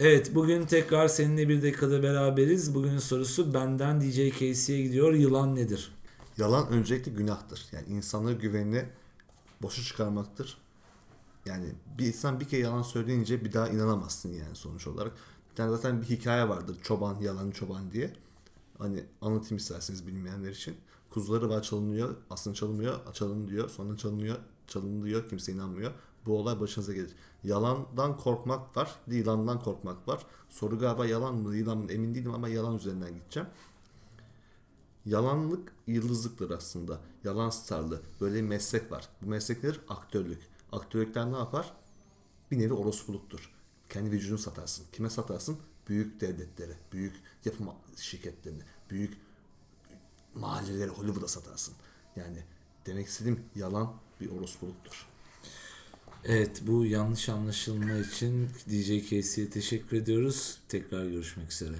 Evet bugün tekrar seninle bir dakikada beraberiz. Bugünün sorusu benden DJ Casey'e gidiyor. Yılan nedir? Yalan öncelikle günahtır. Yani insanların güvenini boşa çıkarmaktır. Yani bir insan bir kere yalan söyleyince bir daha inanamazsın yani sonuç olarak. Bir tane zaten bir hikaye vardır. Çoban, yalan çoban diye. Hani anlatayım isterseniz bilmeyenler için. Kuzuları var çalınıyor. Aslında çalınmıyor. Çalın diyor. Sonra çalınıyor. Çalınıyor. Kimse inanmıyor. Bu olay başınıza gelir. Yalandan korkmak var. Yılandan korkmak var. Soru galiba yalan mı yılan mı emin değilim ama yalan üzerinden gideceğim. Yalanlık yıldızlıktır aslında. Yalan starlı. Böyle bir meslek var. Bu meslekler aktörlük. Aktörlükten ne yapar? Bir nevi orospuluktur. Kendi vücudunu satarsın. Kime satarsın? Büyük devletlere, büyük yapım şirketlerine, büyük mahalleleri Hollywood'a satarsın. Yani demek istediğim yalan bir orospuluktur. Evet bu yanlış anlaşılma için DJ Casey'e teşekkür ediyoruz. Tekrar görüşmek üzere.